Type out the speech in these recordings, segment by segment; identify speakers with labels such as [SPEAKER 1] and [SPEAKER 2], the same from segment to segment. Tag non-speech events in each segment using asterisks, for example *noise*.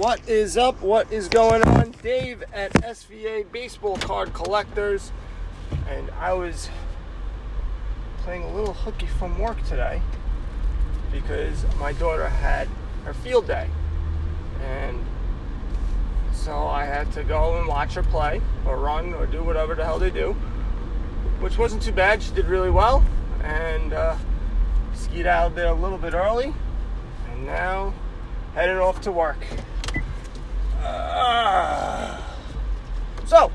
[SPEAKER 1] What is up? What is going on? Dave at SVA Baseball Card Collectors. And I was playing a little hooky from work today because my daughter had her field day. And so I had to go and watch her play or run or do whatever the hell they do, which wasn't too bad. She did really well and uh, skied out there a little bit early. And now headed off to work. Uh, so,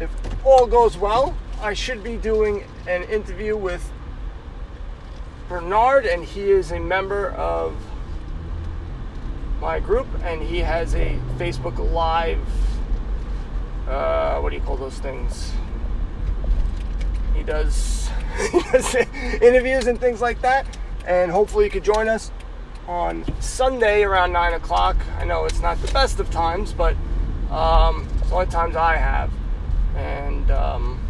[SPEAKER 1] if all goes well, I should be doing an interview with Bernard, and he is a member of my group, and he has a Facebook Live. Uh, what do you call those things? He does, *laughs* he does interviews and things like that, and hopefully you could join us on Sunday around 9 o'clock. I know it's not the best of times, but um, it's the only times I have. And um,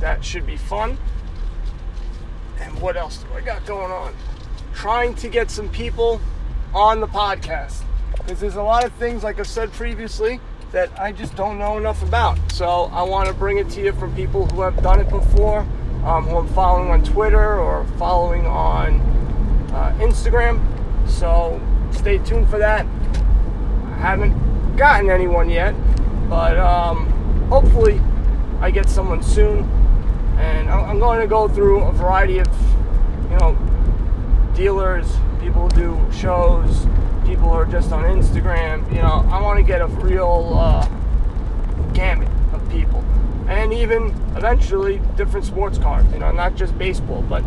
[SPEAKER 1] that should be fun. And what else do I got going on? Trying to get some people on the podcast. Because there's a lot of things, like I've said previously, that I just don't know enough about. So I want to bring it to you from people who have done it before, um, who I'm following on Twitter or following on uh, Instagram. So stay tuned for that. I haven't gotten anyone yet, but um, hopefully I get someone soon. And I'm going to go through a variety of, you know, dealers, people who do shows, people who are just on Instagram. You know, I want to get a real uh, gamut of people. And even eventually different sports cars. you know, not just baseball, but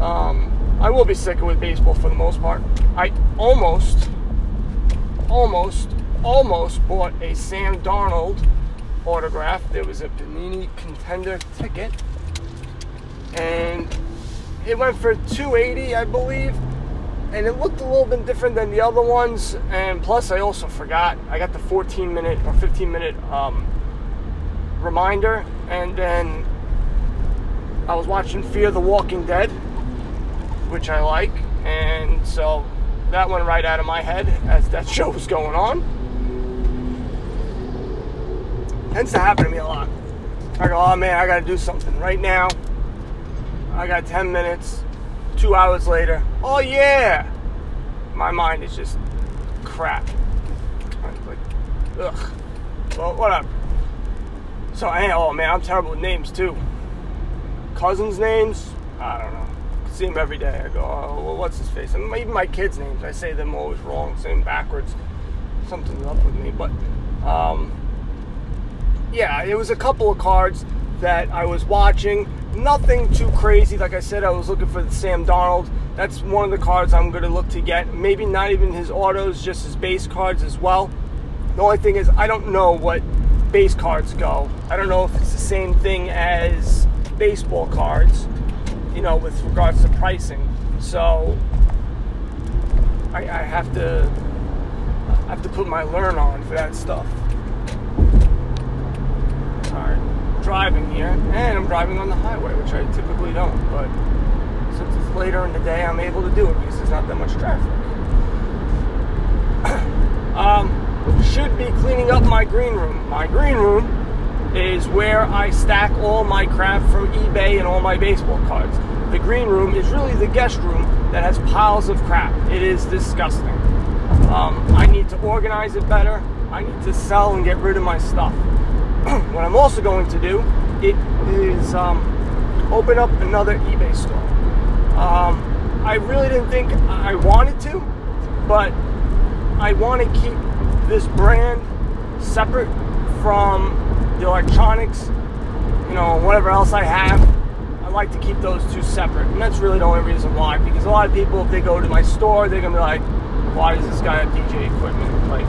[SPEAKER 1] um, I will be sticking with baseball for the most part. I almost, almost, almost bought a Sam Darnold autograph. There was a Panini contender ticket, and it went for 280, I believe. And it looked a little bit different than the other ones. And plus, I also forgot I got the 14 minute or 15 minute um, reminder, and then I was watching Fear the Walking Dead which I like, and so that went right out of my head as that *laughs* show was going on. Tends to happen to me a lot. I go, oh man, I gotta do something right now. I got 10 minutes, two hours later, oh yeah! My mind is just crap. Like, ugh. Well, whatever. So, oh man, I'm terrible with names too. Cousins' names, I don't know see him every day. I go, oh, well, what's his face? And even my kids' names, I say them always wrong, them backwards. Something's up with me. But um, yeah, it was a couple of cards that I was watching. Nothing too crazy. Like I said, I was looking for the Sam Darnold. That's one of the cards I'm going to look to get. Maybe not even his autos, just his base cards as well. The only thing is, I don't know what base cards go. I don't know if it's the same thing as baseball cards you know, with regards to pricing. So I, I have to I have to put my learn on for that stuff. Alright, driving here, and I'm driving on the highway, which I typically don't, but since it's later in the day, I'm able to do it because there's not that much traffic. *coughs* um, should be cleaning up my green room. My green room is where I stack all my crap from eBay and all my baseball cards. The green room is really the guest room that has piles of crap. It is disgusting. Um, I need to organize it better. I need to sell and get rid of my stuff. *clears throat* what I'm also going to do it is um, open up another eBay store. Um, I really didn't think I wanted to, but I want to keep this brand separate from the electronics, you know, whatever else I have. Like to keep those two separate. And that's really the only reason why. Because a lot of people, if they go to my store, they're going to be like, why does this guy have DJ equipment? Like,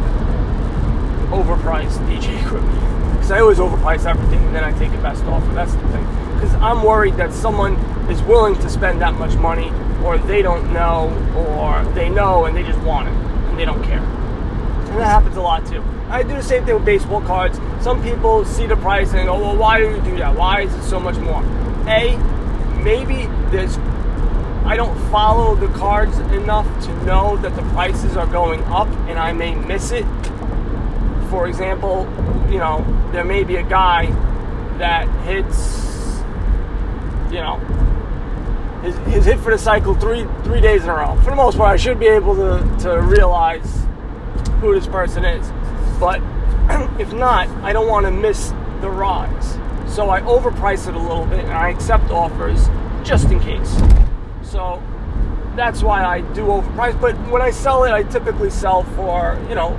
[SPEAKER 1] overpriced DJ *laughs* equipment. Because I always overprice everything and then I take the best offer. That's the thing. Because I'm worried that someone is willing to spend that much money, or they don't know, or they know and they just want it, and they don't care. And that happens a lot too. I do the same thing with baseball cards. Some people see the price and go, well, why do you do that? Why is it so much more? A, maybe there's I don't follow the cards enough to know that the prices are going up and I may miss it. For example, you know, there may be a guy that hits, you know, his, his hit for the cycle three three days in a row. For the most part, I should be able to, to realize who this person is. But *clears throat* if not, I don't want to miss the rise. So I overprice it a little bit and I accept offers just in case. So that's why I do overprice. But when I sell it, I typically sell for, you know,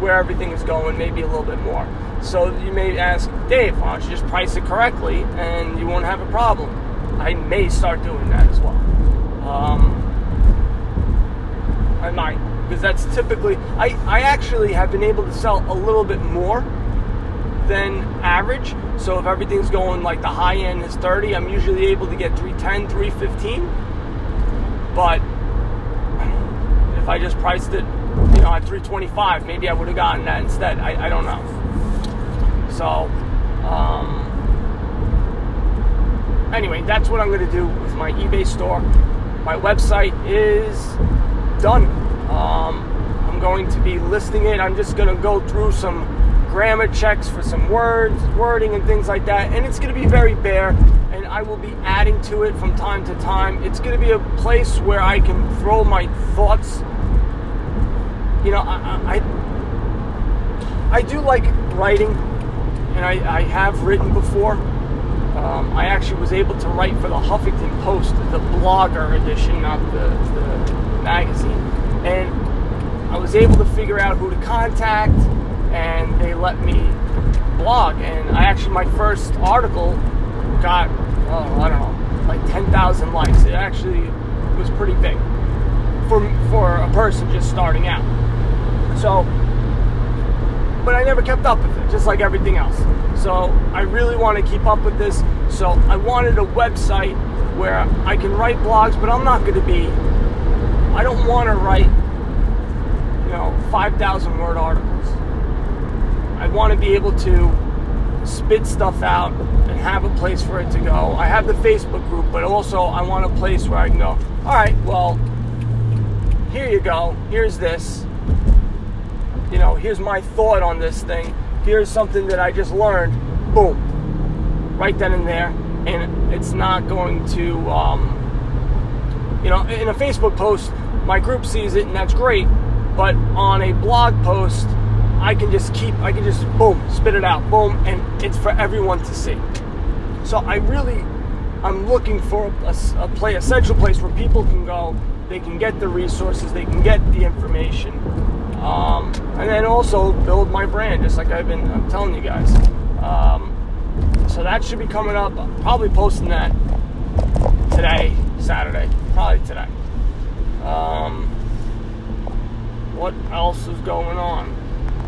[SPEAKER 1] where everything is going, maybe a little bit more. So you may ask, Dave, why don't you just price it correctly and you won't have a problem? I may start doing that as well. Um, I might, because that's typically, I, I actually have been able to sell a little bit more than average. So if everything's going like the high end is 30, I'm usually able to get 310, 315. But if I just priced it, you know, at 325, maybe I would have gotten that instead. I, I don't know. So, um, anyway, that's what I'm going to do with my eBay store. My website is done. Um, I'm going to be listing it. I'm just going to go through some grammar checks for some words, wording, and things like that. And it's going to be very bare, and I will be adding to it from time to time. It's going to be a place where I can throw my thoughts. You know, I, I, I do like writing, and I, I have written before. Um, I actually was able to write for the Huffington Post, the blogger edition, not the, the magazine. And I was able to figure out who to contact and they let me blog. And I actually, my first article got, oh, I don't know, like 10,000 likes. It actually was pretty big for, for a person just starting out. So, but I never kept up with it, just like everything else. So I really want to keep up with this. So I wanted a website where I can write blogs, but I'm not going to be, I don't want to write, you know, 5,000 word articles. I want to be able to spit stuff out and have a place for it to go. I have the Facebook group, but also I want a place where I can go, all right, well, here you go. Here's this. You know, here's my thought on this thing. Here's something that I just learned. Boom. Right then and there. And it's not going to, um, you know, in a Facebook post, my group sees it and that's great. But on a blog post, I can just keep, I can just boom, spit it out, boom, and it's for everyone to see. So I really, I'm looking for a, a play, a central place where people can go, they can get the resources, they can get the information, um, and then also build my brand, just like I've been I'm telling you guys. Um, so that should be coming up. I'm probably posting that today, Saturday, probably today. Um, what else is going on?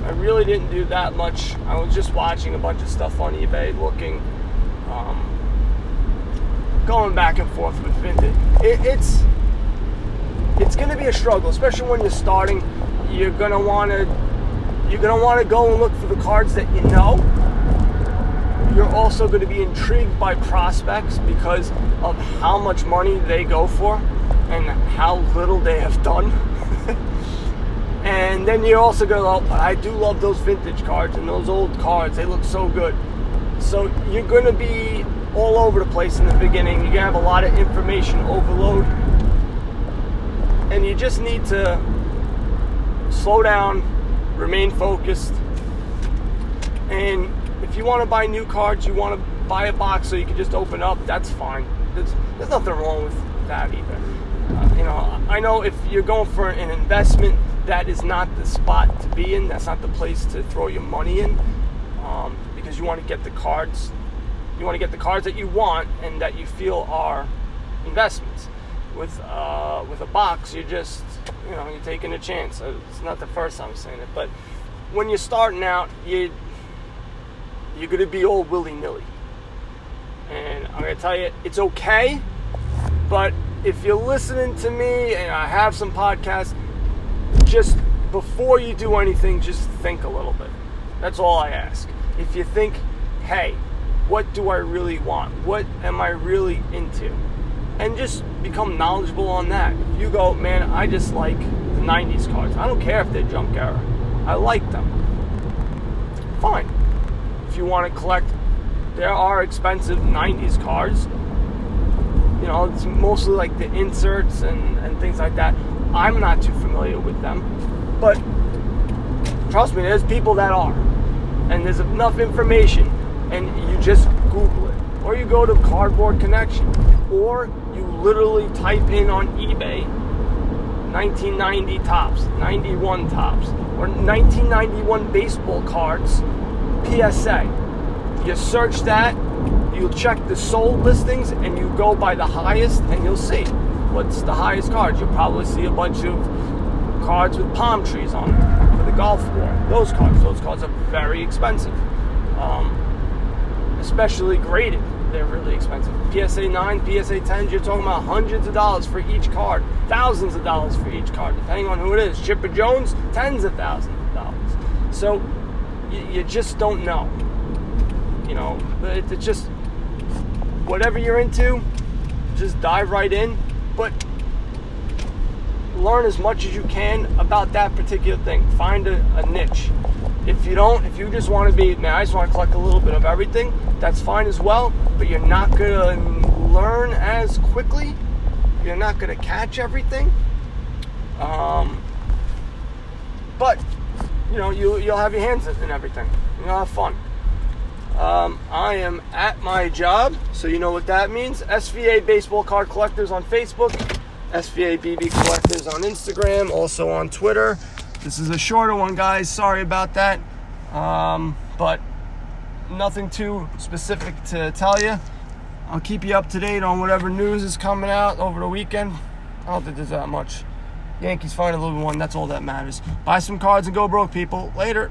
[SPEAKER 1] I really didn't do that much. I was just watching a bunch of stuff on eBay, looking, um, going back and forth with vintage. It, it's it's going to be a struggle, especially when you're starting. You're going to want to you're going to want to go and look for the cards that you know. You're also going to be intrigued by prospects because of how much money they go for and how little they have done. *laughs* And then you're also go, oh, I do love those vintage cards and those old cards. They look so good. So you're to be all over the place in the beginning. You're to have a lot of information overload. And you just need to slow down, remain focused. And if you want to buy new cards, you want to buy a box so you can just open up, that's fine. There's, there's nothing wrong with that either. Uh, you know, I know if you're going for an investment, that is not the spot to be in. That's not the place to throw your money in um, because you want to get the cards. You want to get the cards that you want and that you feel are investments. With uh, with a box, you're just you know you're taking a chance. Uh, it's not the first time I'm saying it, but when you're starting out, you you're gonna be all willy nilly. And I'm gonna tell you, it's okay, but if you're listening to me and I have some podcasts, just before you do anything, just think a little bit. That's all I ask. If you think, hey, what do I really want? What am I really into? and just become knowledgeable on that. If you go, man, I just like the 90s cars. I don't care if they're junk era. I like them. Fine. If you want to collect, there are expensive 90s cars. You know, it's mostly like the inserts and, and things like that. I'm not too familiar with them. But trust me, there's people that are. And there's enough information. And you just Google it. Or you go to Cardboard Connection. Or you literally type in on eBay 1990 Topps, 91 Topps, or 1991 baseball cards PSA. You search that, you check the sold listings, and you go by the highest, and you'll see what's the highest cards. You'll probably see a bunch of cards with palm trees on them for the Gulf War. Those cards, those cards are very expensive, um, especially graded they're really expensive. PSA 9, PSA 10s, you're talking about hundreds of dollars for each card, thousands of dollars for each card, depending on who it is. Chipper Jones, tens of thousands of dollars. So you, you just don't know. You know, it's just whatever you're into, just dive right in, but learn as much as you can about that particular thing. Find a, a niche. If you don't, if you just want to be, man, I just want to collect a little bit of everything, that's fine as well, but you're not going to learn as quickly. You're not going to catch everything. Um, but, you know, you, you'll have your hands in everything. You'll have fun. Um, I am at my job, so you know what that means. SVA Baseball Card Collectors on Facebook, SVA BB Collectors on Instagram, also on Twitter. This is a shorter one, guys. Sorry about that. Um, but nothing too specific to tell you. I'll keep you up to date on whatever news is coming out over the weekend. I don't think there's that much. Yankees find a little one. That's all that matters. Buy some cards and go broke, people. Later.